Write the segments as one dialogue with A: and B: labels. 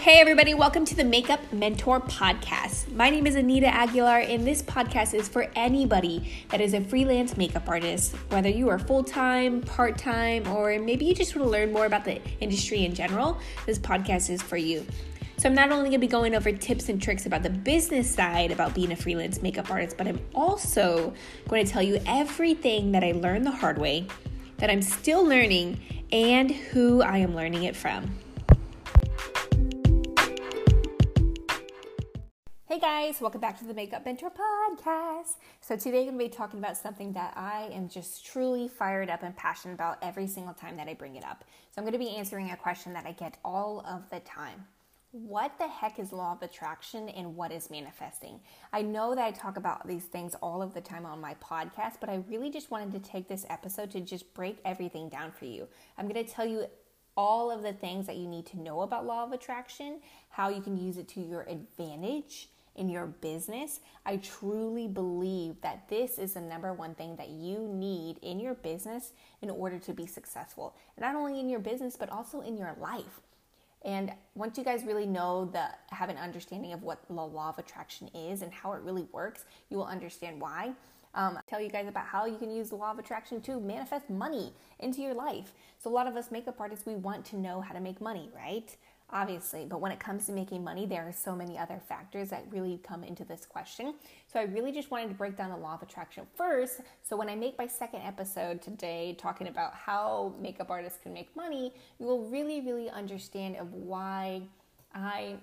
A: Hey, everybody, welcome to the Makeup Mentor Podcast. My name is Anita Aguilar, and this podcast is for anybody that is a freelance makeup artist, whether you are full time, part time, or maybe you just want to learn more about the industry in general. This podcast is for you. So, I'm not only going to be going over tips and tricks about the business side about being a freelance makeup artist, but I'm also going to tell you everything that I learned the hard way, that I'm still learning, and who I am learning it from. Hey guys, welcome back to the Makeup Mentor Podcast. So, today I'm going to be talking about something that I am just truly fired up and passionate about every single time that I bring it up. So, I'm going to be answering a question that I get all of the time What the heck is law of attraction and what is manifesting? I know that I talk about these things all of the time on my podcast, but I really just wanted to take this episode to just break everything down for you. I'm going to tell you all of the things that you need to know about law of attraction, how you can use it to your advantage in your business, I truly believe that this is the number one thing that you need in your business in order to be successful. Not only in your business, but also in your life. And once you guys really know the have an understanding of what the law of attraction is and how it really works, you will understand why. Um, tell you guys about how you can use the law of attraction to manifest money into your life. So a lot of us makeup artists, we want to know how to make money, right? Obviously. But when it comes to making money, there are so many other factors that really come into this question. So I really just wanted to break down the law of attraction first. So when I make my second episode today talking about how makeup artists can make money, you will really, really understand of why I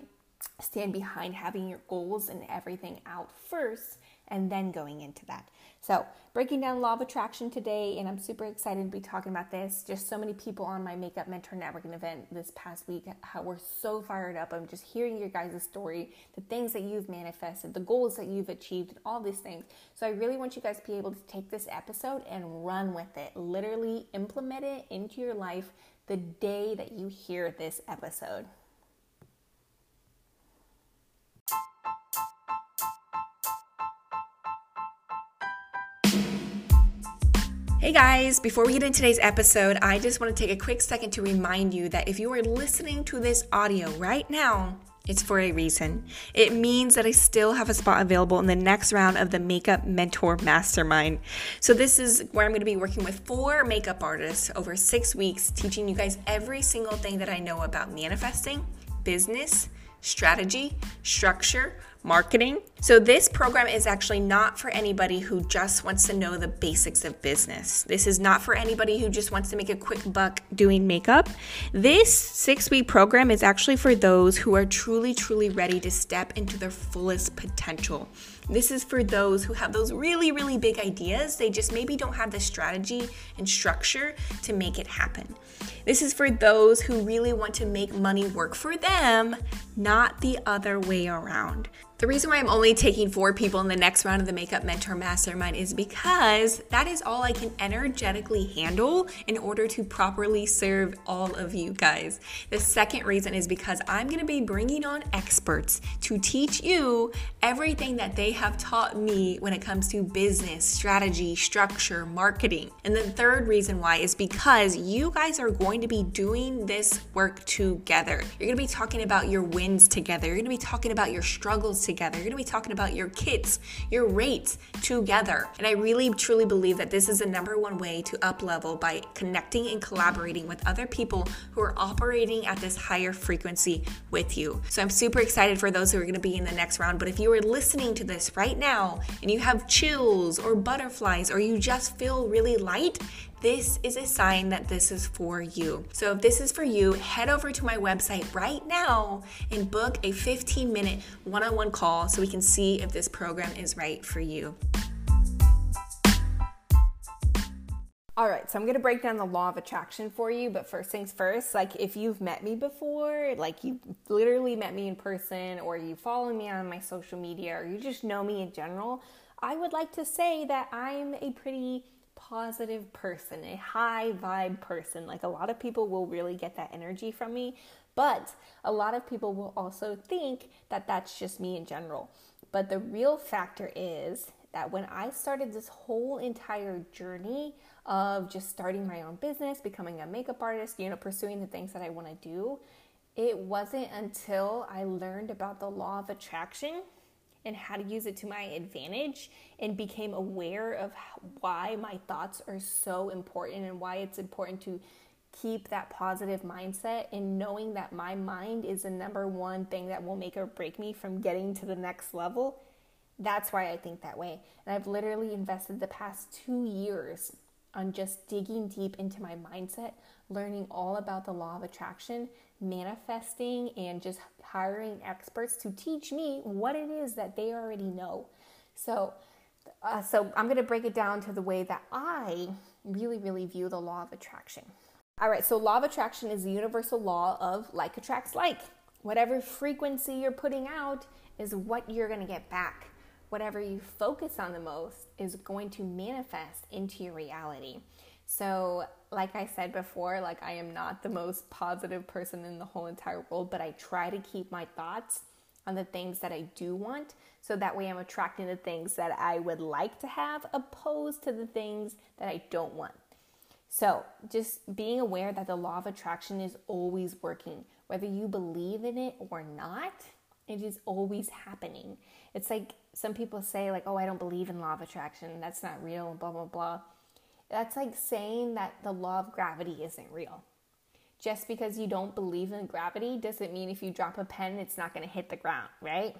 A: stand behind having your goals and everything out first and then going into that. So, breaking down law of attraction today, and I'm super excited to be talking about this. Just so many people on my Makeup Mentor Networking event this past week how we're so fired up. I'm just hearing your guys' story, the things that you've manifested, the goals that you've achieved, and all these things. So, I really want you guys to be able to take this episode and run with it, literally implement it into your life the day that you hear this episode. Hey guys, before we get into today's episode, I just want to take a quick second to remind you that if you are listening to this audio right now, it's for a reason. It means that I still have a spot available in the next round of the Makeup Mentor Mastermind. So, this is where I'm going to be working with four makeup artists over six weeks, teaching you guys every single thing that I know about manifesting, business, strategy, structure, marketing. So, this program is actually not for anybody who just wants to know the basics of business. This is not for anybody who just wants to make a quick buck doing makeup. This six week program is actually for those who are truly, truly ready to step into their fullest potential. This is for those who have those really, really big ideas. They just maybe don't have the strategy and structure to make it happen. This is for those who really want to make money work for them, not the other way around. The reason why I'm only taking four people in the next round of the Makeup Mentor Mastermind is because that is all I can energetically handle in order to properly serve all of you guys. The second reason is because I'm to be bringing on experts to teach you everything that they have taught me when it comes to business, strategy, structure, marketing. And the third reason why is because you guys are going to be doing this work together. You're to be talking about your wins together, you're to be talking about your struggles together. You're to be talking about your kits, your rates together. And I really truly believe that this is the number one way to up level by connecting and collaborating with other people who are operating at this higher frequency with you. So I'm super excited for those who are to be in the next round. But if you are listening to this right now and you have chills or butterflies or you just feel really light, this is a sign that this is for you. So if this is for you, head over to my website right now and book a 15 minute one on one call so we can see if this program is right for you. All right, so I'm gonna break down the law of attraction for you, but first things first, like if you've met me before, like you literally met me in person, or you follow me on my social media, or you just know me in general, I would like to say that I'm a pretty positive person, a high vibe person. Like a lot of people will really get that energy from me, but a lot of people will also think that that's just me in general. But the real factor is that when I started this whole entire journey of just starting my own business, becoming a makeup artist, you know, pursuing the things that I want to do, it wasn't until I learned about the law of attraction and how to use it to my advantage and became aware of why my thoughts are so important and why it's important to keep that positive mindset and knowing that my mind is the number one thing that will make or break me from getting to the next level. That's why I think that way. And I've literally invested the past two years on just digging deep into my mindset, learning all about the law of attraction, manifesting, and just hiring experts to teach me what it is that they already know. So, uh, so I'm going to break it down to the way that I really, really view the law of attraction. All right, so law of attraction is the universal law of like attracts like. Whatever frequency you're putting out is what you're going to get back. Whatever you focus on the most is going to manifest into your reality. So, like I said before, like I am not the most positive person in the whole entire world, but I try to keep my thoughts on the things that I do want so that way I'm attracting the things that I would like to have opposed to the things that I don't want. So, just being aware that the law of attraction is always working, whether you believe in it or not, it is always happening. It's like some people say like, "Oh, I don't believe in law of attraction. That's not real." blah blah blah. That's like saying that the law of gravity isn't real. Just because you don't believe in gravity doesn't mean if you drop a pen, it's not going to hit the ground, right?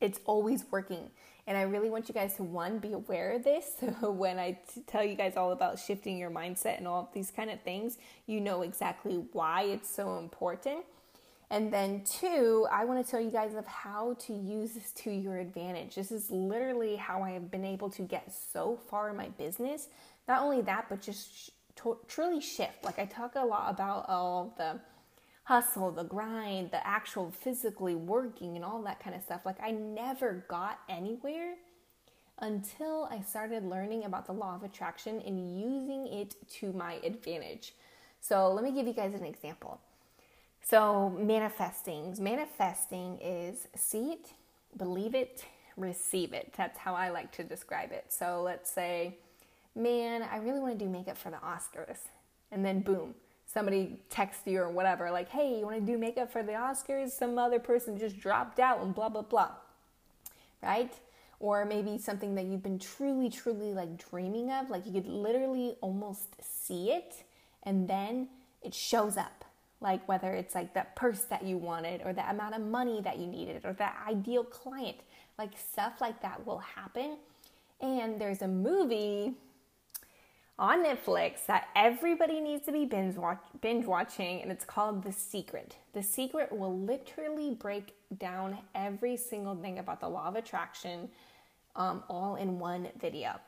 A: It's always working. And I really want you guys to one be aware of this. So when I t- tell you guys all about shifting your mindset and all of these kind of things, you know exactly why it's so important. And then two, I want to tell you guys of how to use this to your advantage. This is literally how I have been able to get so far in my business. Not only that, but just to- truly shift. Like I talk a lot about all the hustle, the grind, the actual physically working, and all that kind of stuff. Like, I never got anywhere until I started learning about the law of attraction and using it to my advantage. So, let me give you guys an example. So, manifesting. Manifesting is see it, believe it, receive it. That's how I like to describe it. So, let's say, man, I really want to do makeup for the Oscars. And then, boom, somebody texts you or whatever, like, hey, you want to do makeup for the Oscars? Some other person just dropped out and blah, blah, blah. Right? Or maybe something that you've been truly, truly like dreaming of. Like you could literally almost see it and then it shows up. Like whether it's like that purse that you wanted or the amount of money that you needed or that ideal client. Like stuff like that will happen. And there's a movie on Netflix that everybody needs to be binge, watch, binge watching, and it's called The Secret. The Secret will literally break down every single thing about the law of attraction um, all in one video.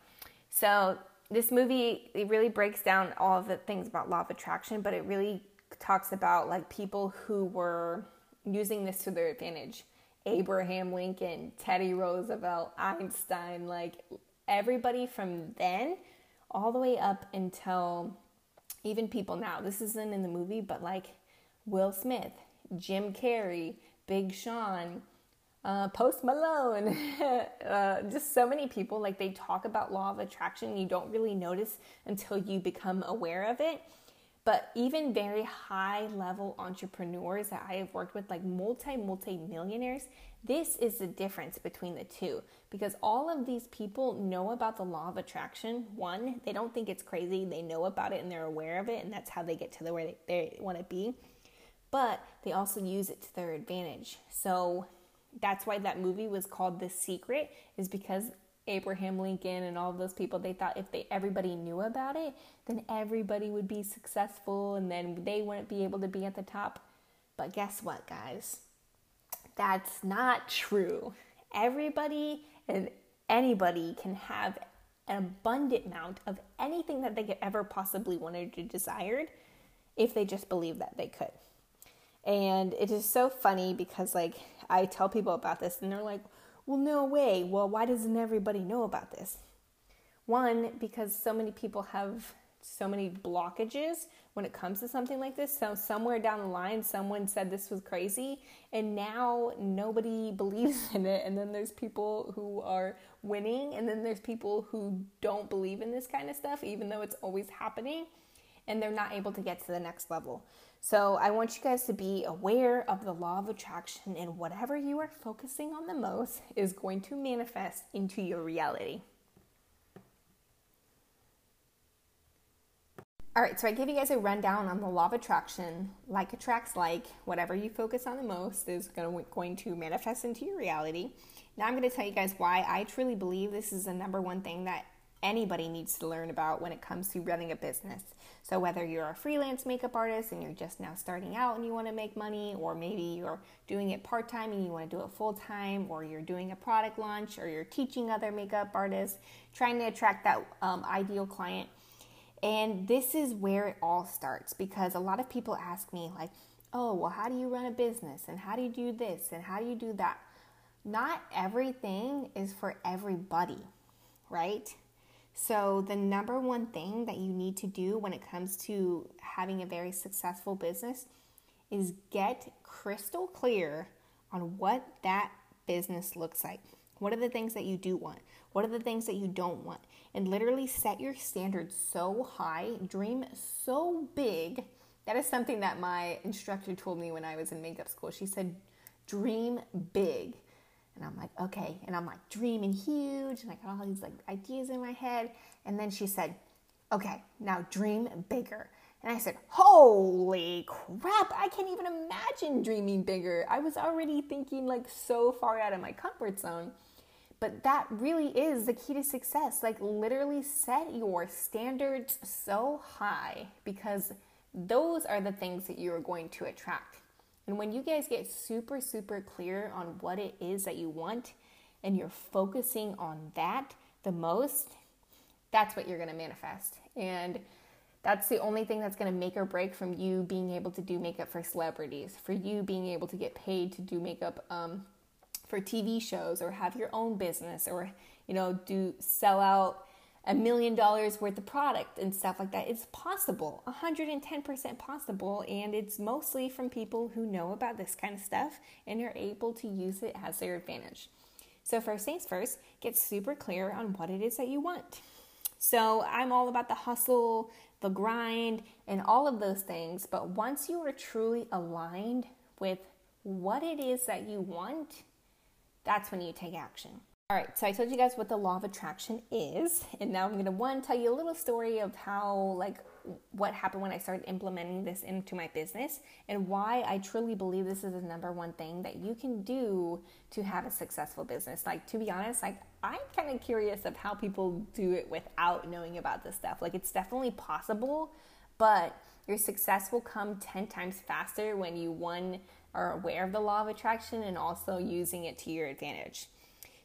A: So, this movie it really breaks down all of the things about law of attraction, but it really talks about like people who were using this to their advantage. Abraham Lincoln, Teddy Roosevelt, Einstein, like everybody from then all the way up until even people now. This isn't in the movie, but like Will Smith, Jim Carrey, Big Sean, uh, Post Malone, uh, just so many people. Like they talk about law of attraction, you don't really notice until you become aware of it. But even very high level entrepreneurs that I have worked with, like multi, multi millionaires, this is the difference between the two because all of these people know about the law of attraction. One, they don't think it's crazy, they know about it and they're aware of it, and that's how they get to the where they, they want to be. But they also use it to their advantage. So that's why that movie was called The Secret, is because Abraham Lincoln and all of those people, they thought if they everybody knew about it, then everybody would be successful and then they wouldn't be able to be at the top. But guess what, guys? That's not true. Everybody and anybody can have an abundant amount of anything that they could ever possibly wanted or desired if they just believe that they could. And it is so funny because like I tell people about this and they're like, well, no way. Well, why doesn't everybody know about this? One, because so many people have so many blockages when it comes to something like this. So, somewhere down the line, someone said this was crazy, and now nobody believes in it. And then there's people who are winning, and then there's people who don't believe in this kind of stuff, even though it's always happening, and they're not able to get to the next level. So I want you guys to be aware of the law of attraction, and whatever you are focusing on the most is going to manifest into your reality. All right, so I gave you guys a rundown on the law of attraction. Like attracts like. Whatever you focus on the most is going to manifest into your reality. Now, I'm going to tell you guys why I truly believe this is the number one thing that anybody needs to learn about when it comes to running a business. So, whether you're a freelance makeup artist and you're just now starting out and you want to make money, or maybe you're doing it part time and you want to do it full time, or you're doing a product launch, or you're teaching other makeup artists, trying to attract that um, ideal client. And this is where it all starts because a lot of people ask me, like, oh, well, how do you run a business? And how do you do this? And how do you do that? Not everything is for everybody, right? So, the number one thing that you need to do when it comes to having a very successful business is get crystal clear on what that business looks like. What are the things that you do want? What are the things that you don't want? And literally set your standards so high, dream so big. That is something that my instructor told me when I was in makeup school. She said, dream big. And I'm like, okay. And I'm like dreaming huge. And I got all these like ideas in my head. And then she said, okay, now dream bigger. And I said, holy crap, I can't even imagine dreaming bigger. I was already thinking like so far out of my comfort zone. But that really is the key to success. Like, literally set your standards so high because those are the things that you are going to attract. And when you guys get super, super clear on what it is that you want and you're focusing on that the most, that's what you're going to manifest. And that's the only thing that's going to make or break from you being able to do makeup for celebrities, for you being able to get paid to do makeup um, for TV shows or have your own business or, you know, do sell out a million dollars worth of product and stuff like that. It's possible, 110% possible, and it's mostly from people who know about this kind of stuff and are able to use it as their advantage. So, first things first, get super clear on what it is that you want. So, I'm all about the hustle, the grind, and all of those things, but once you are truly aligned with what it is that you want, that's when you take action. All right, so I told you guys what the law of attraction is, and now I'm going to one tell you a little story of how like what happened when I started implementing this into my business and why I truly believe this is the number one thing that you can do to have a successful business. Like to be honest, like I'm kind of curious of how people do it without knowing about this stuff. Like it's definitely possible, but your success will come 10 times faster when you one are aware of the law of attraction and also using it to your advantage.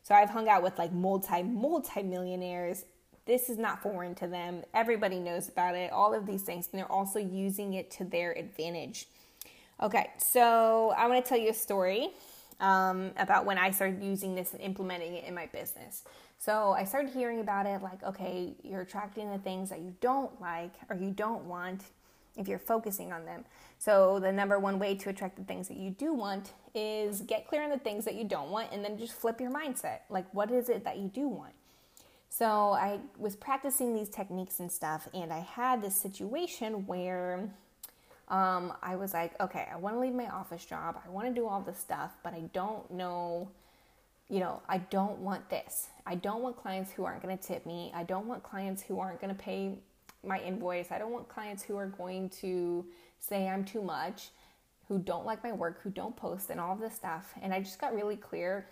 A: So I've hung out with like multi, multi millionaires. This is not foreign to them. Everybody knows about it, all of these things, and they're also using it to their advantage. Okay, so I want to tell you a story um, about when I started using this and implementing it in my business. So I started hearing about it like, okay, you're attracting the things that you don't like or you don't want if you're focusing on them. So, the number one way to attract the things that you do want is get clear on the things that you don't want and then just flip your mindset. Like, what is it that you do want? So, I was practicing these techniques and stuff, and I had this situation where um, I was like, okay, I want to leave my office job. I want to do all this stuff, but I don't know, you know, I don't want this. I don't want clients who aren't going to tip me. I don't want clients who aren't going to pay my invoice. I don't want clients who are going to say I'm too much, who don't like my work, who don't post, and all of this stuff. And I just got really clear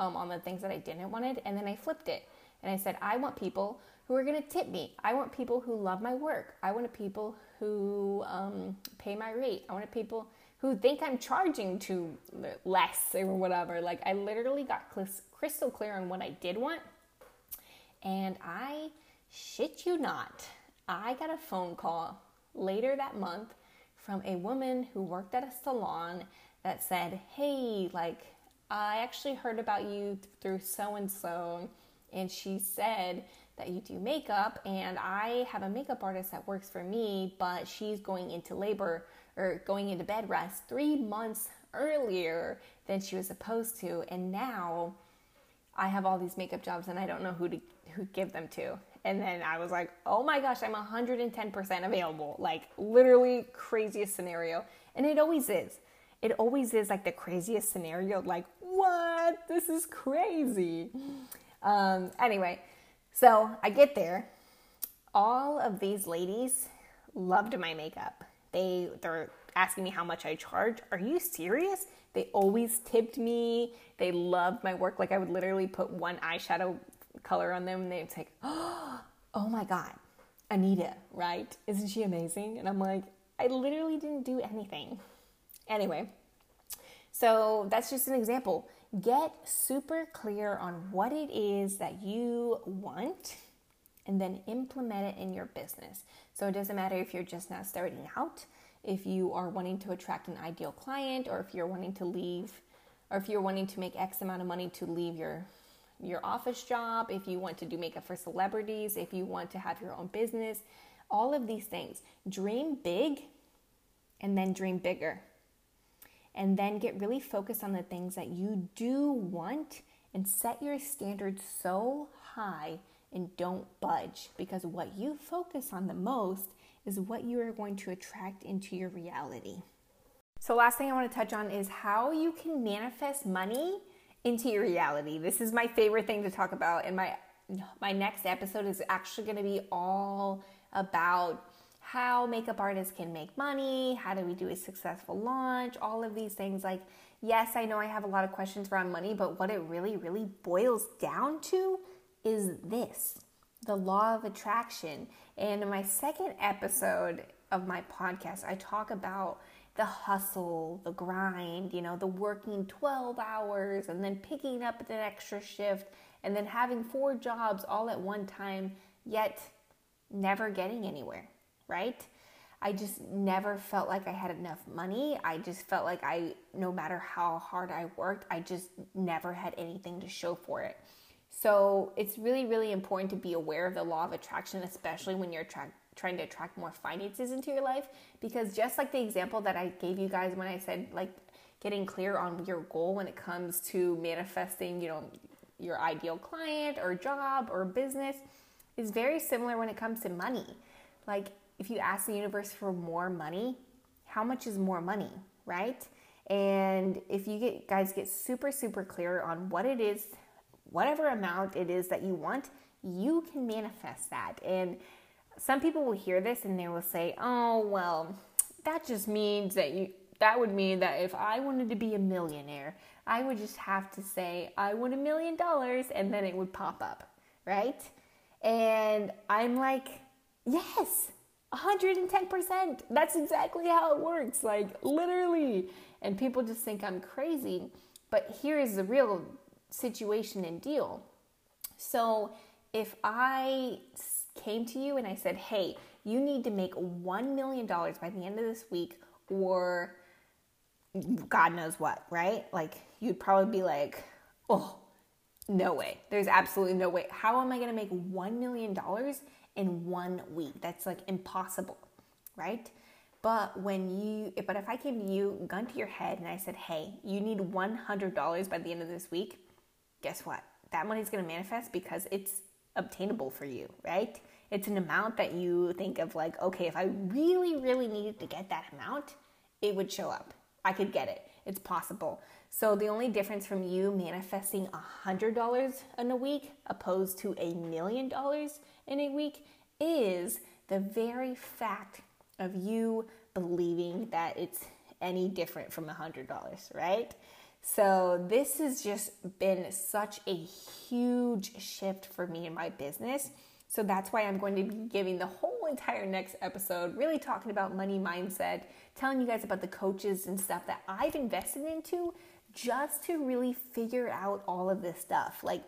A: um, on the things that I didn't want it. And then I flipped it. And I said, I want people who are going to tip me. I want people who love my work. I want people who um, pay my rate. I want people who think I'm charging too less or whatever. Like, I literally got crystal clear on what I did want. And I shit you not I got a phone call later that month from a woman who worked at a salon that said, Hey, like, I actually heard about you through so and so, and she said that you do makeup, and I have a makeup artist that works for me, but she's going into labor or going into bed rest three months earlier than she was supposed to, and now I have all these makeup jobs and I don't know who to who give them to. And then I was like, oh my gosh, I'm 110% available. Like, literally, craziest scenario. And it always is. It always is like the craziest scenario. Like, what? This is crazy. Um, anyway, so I get there. All of these ladies loved my makeup. They they're asking me how much I charge. Are you serious? They always tipped me. They loved my work. Like I would literally put one eyeshadow color on them and they'd say, Oh my God, Anita, right? Isn't she amazing? And I'm like, I literally didn't do anything. Anyway, so that's just an example. Get super clear on what it is that you want and then implement it in your business. So it doesn't matter if you're just now starting out, if you are wanting to attract an ideal client, or if you're wanting to leave, or if you're wanting to make X amount of money to leave your your office job, if you want to do makeup for celebrities, if you want to have your own business, all of these things. Dream big and then dream bigger. And then get really focused on the things that you do want and set your standards so high and don't budge because what you focus on the most is what you are going to attract into your reality. So, last thing I want to touch on is how you can manifest money into your reality. This is my favorite thing to talk about, and my my next episode is actually going to be all about how makeup artists can make money, how do we do a successful launch, all of these things. Like, yes, I know I have a lot of questions around money, but what it really, really boils down to is this the law of attraction. And in my second episode of my podcast, I talk about the hustle, the grind, you know, the working 12 hours and then picking up an extra shift and then having four jobs all at one time, yet never getting anywhere, right? I just never felt like I had enough money. I just felt like I, no matter how hard I worked, I just never had anything to show for it. So it's really, really important to be aware of the law of attraction, especially when you're tra- trying to attract more finances into your life. Because just like the example that I gave you guys when I said, like, getting clear on your goal when it comes to manifesting, you know, your ideal client or job or business is very similar when it comes to money. Like, if you ask the universe for more money, how much is more money, right? And if you get guys get super super clear on what it is whatever amount it is that you want, you can manifest that. And some people will hear this and they will say, "Oh, well, that just means that you that would mean that if I wanted to be a millionaire, I would just have to say I want a million dollars and then it would pop up, right?" And I'm like, "Yes, 110%. That's exactly how it works. Like literally." And people just think I'm crazy. But here is the real situation and deal. So if I came to you and I said, hey, you need to make $1 million by the end of this week, or God knows what, right? Like, you'd probably be like, oh, no way. There's absolutely no way. How am I going to make $1 million in one week? That's like impossible, right? But when you, but if I came to you, gun to your head, and I said, hey, you need $100 by the end of this week, guess what? That money's going to manifest because it's obtainable for you, right? It's an amount that you think of like, okay, if I really, really needed to get that amount, it would show up. I could get it. It's possible. So the only difference from you manifesting a hundred dollars in a week opposed to a million dollars in a week is the very fact of you believing that it's any different from a hundred dollars, right? So, this has just been such a huge shift for me in my business. So, that's why I'm going to be giving the whole entire next episode really talking about money mindset, telling you guys about the coaches and stuff that I've invested into just to really figure out all of this stuff. Like,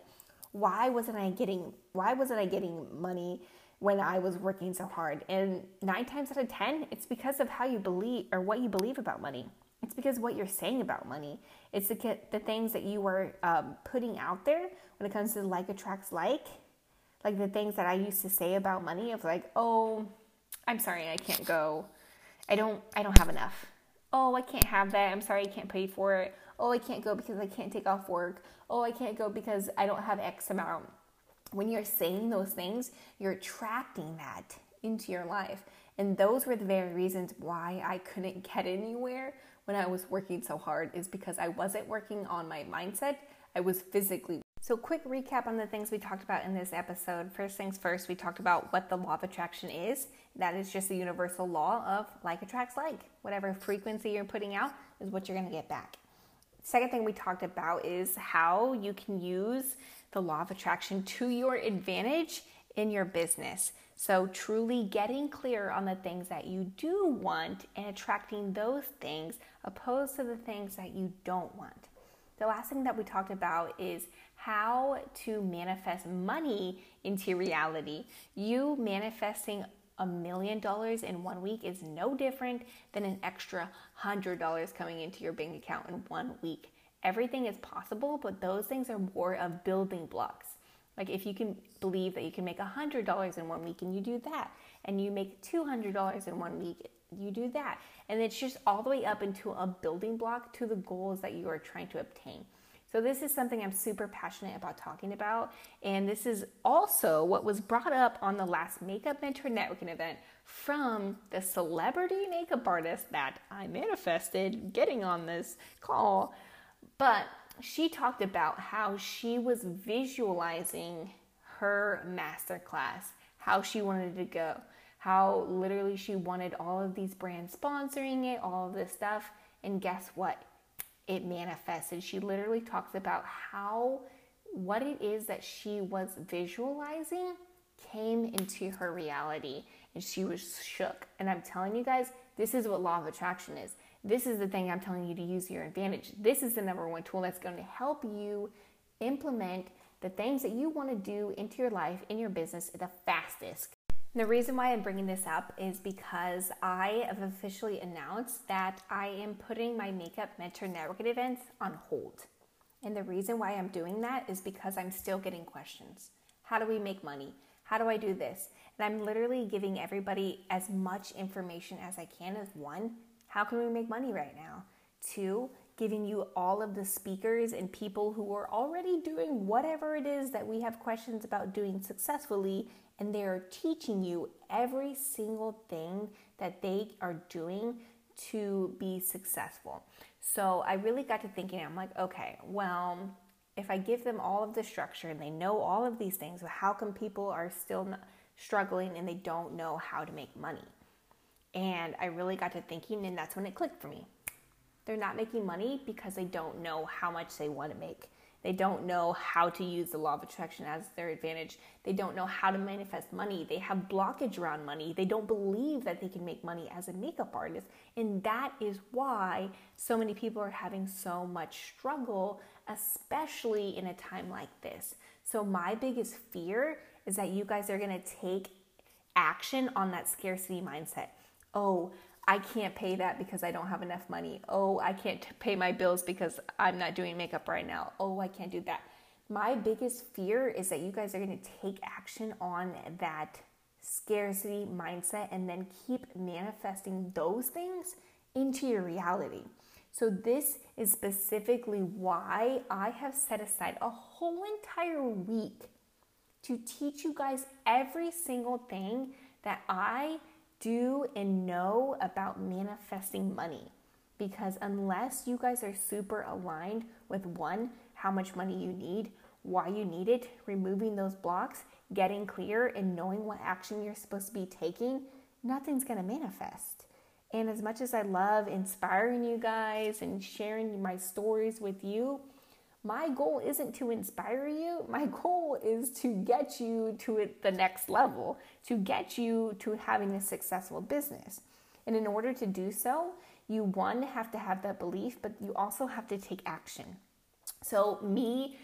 A: why wasn't I getting why wasn't I getting money when I was working so hard? And 9 times out of 10, it's because of how you believe or what you believe about money. It's because what you're saying about money. It's the, the things that you were um, putting out there when it comes to like attracts like. Like the things that I used to say about money of like, oh, I'm sorry, I can't go. I don't, I don't have enough. Oh, I can't have that. I'm sorry, I can't pay for it. Oh, I can't go because I can't take off work. Oh, I can't go because I don't have X amount. when you're saying those things, you're attracting that into your life. And those were the very reasons why I couldn't get anywhere when I was working so hard, is because I wasn't working on my mindset, I was physically. So, quick recap on the things we talked about in this episode. First things first, we talked about what the law of attraction is. That is just the universal law of like attracts like. Whatever frequency you're putting out is what you're going to get back. Second thing we talked about is how you can use the law of attraction to your advantage in your business. So, truly getting clear on the things that you do want and attracting those things opposed to the things that you don't want. The last thing that we talked about is how to manifest money into reality. You manifesting a million dollars in one week is no different than an extra hundred dollars coming into your bank account in one week. Everything is possible, but those things are more of building blocks. Like if you can believe that you can make $100 in one week and you do that, and you make $200 in one week, you do that. And it's just all the way up into a building block to the goals that you are trying to obtain. So, this is something I'm super passionate about talking about. And this is also what was brought up on the last Makeup Mentor Networking event from the celebrity makeup artist that I manifested getting on this call. But she talked about how she was visualizing her masterclass, how she wanted to go, how literally she wanted all of these brands sponsoring it, all of this stuff. And guess what? It manifested. She literally talks about how what it is that she was visualizing came into her reality and she was shook. And I'm telling you guys, this is what law of attraction is. This is the thing I'm telling you to use your advantage. This is the number one tool that's going to help you implement the things that you want to do into your life, in your business, the fastest. And the reason why I'm bringing this up is because I have officially announced that I am putting my Makeup Mentor Networking events on hold. And the reason why I'm doing that is because I'm still getting questions. How do we make money? How do I do this? And I'm literally giving everybody as much information as I can as one, how can we make money right now? Two, giving you all of the speakers and people who are already doing whatever it is that we have questions about doing successfully, and they are teaching you every single thing that they are doing to be successful. So I really got to thinking, I'm like, okay, well, if I give them all of the structure and they know all of these things, how come people are still struggling and they don't know how to make money? And I really got to thinking, and that's when it clicked for me. They're not making money because they don't know how much they want to make. They don't know how to use the law of attraction as their advantage. They don't know how to manifest money. They have blockage around money. They don't believe that they can make money as a makeup artist. And that is why so many people are having so much struggle, especially in a time like this. So, my biggest fear is that you guys are going to take action on that scarcity mindset oh, I can't pay that because I don't have enough money. Oh, I can't pay my bills because I'm not doing makeup right now. Oh, I can't do that. My biggest fear is that you guys are going to take action on that scarcity mindset and then keep manifesting those things into your reality. So, this is specifically why I have set aside a whole entire week to teach you guys every single thing that I do and know about manifesting money. Because unless you guys are super aligned with one, how much money you need, why you need it, removing those blocks, getting clear, and knowing what action you're supposed to be taking, nothing's gonna manifest. And as much as I love inspiring you guys and sharing my stories with you, my goal isn't to inspire you. My goal is to get you to the next level, to get you to having a successful business. And in order to do so, you one have to have that belief, but you also have to take action. So, me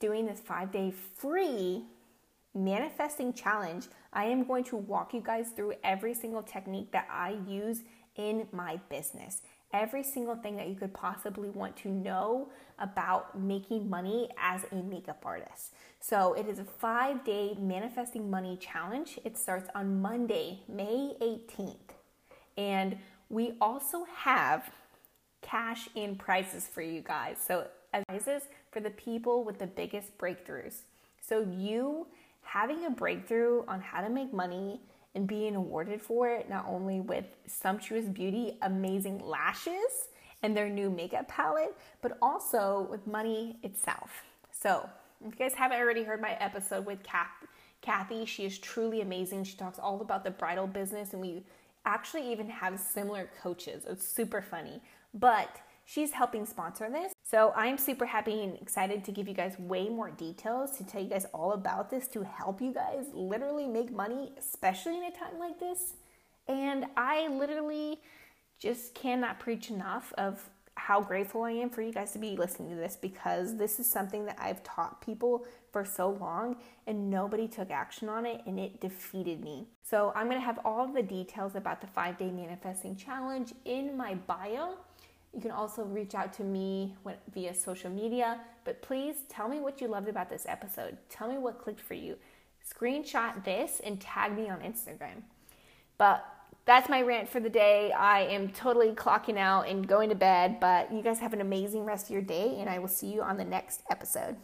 A: doing this five day free manifesting challenge, I am going to walk you guys through every single technique that I use in my business every single thing that you could possibly want to know about making money as a makeup artist. So, it is a five day manifesting money challenge. It starts on Monday, May 18th. And we also have cash in prizes for you guys. So, prizes for the people with the biggest breakthroughs. So, you having a breakthrough on how to make money and being awarded for it, not only with sumptuous beauty, amazing lashes, and their new makeup palette, but also with money itself. So, if you guys haven't already heard my episode with Kathy, she is truly amazing. She talks all about the bridal business, and we actually even have similar coaches. It's super funny. But she's helping sponsor this. So I'm super happy and excited to give you guys way more details to tell you guys all about this to help you guys literally make money, especially in a time like this. And I literally just cannot preach enough of how grateful I am for you guys to be listening to this because this is something that I've taught people for so long and nobody took action on it and it defeated me. So, I'm going to have all the details about the 5-day manifesting challenge in my bio. You can also reach out to me via social media, but please tell me what you loved about this episode. Tell me what clicked for you. Screenshot this and tag me on Instagram. But that's my rant for the day. I am totally clocking out and going to bed, but you guys have an amazing rest of your day, and I will see you on the next episode.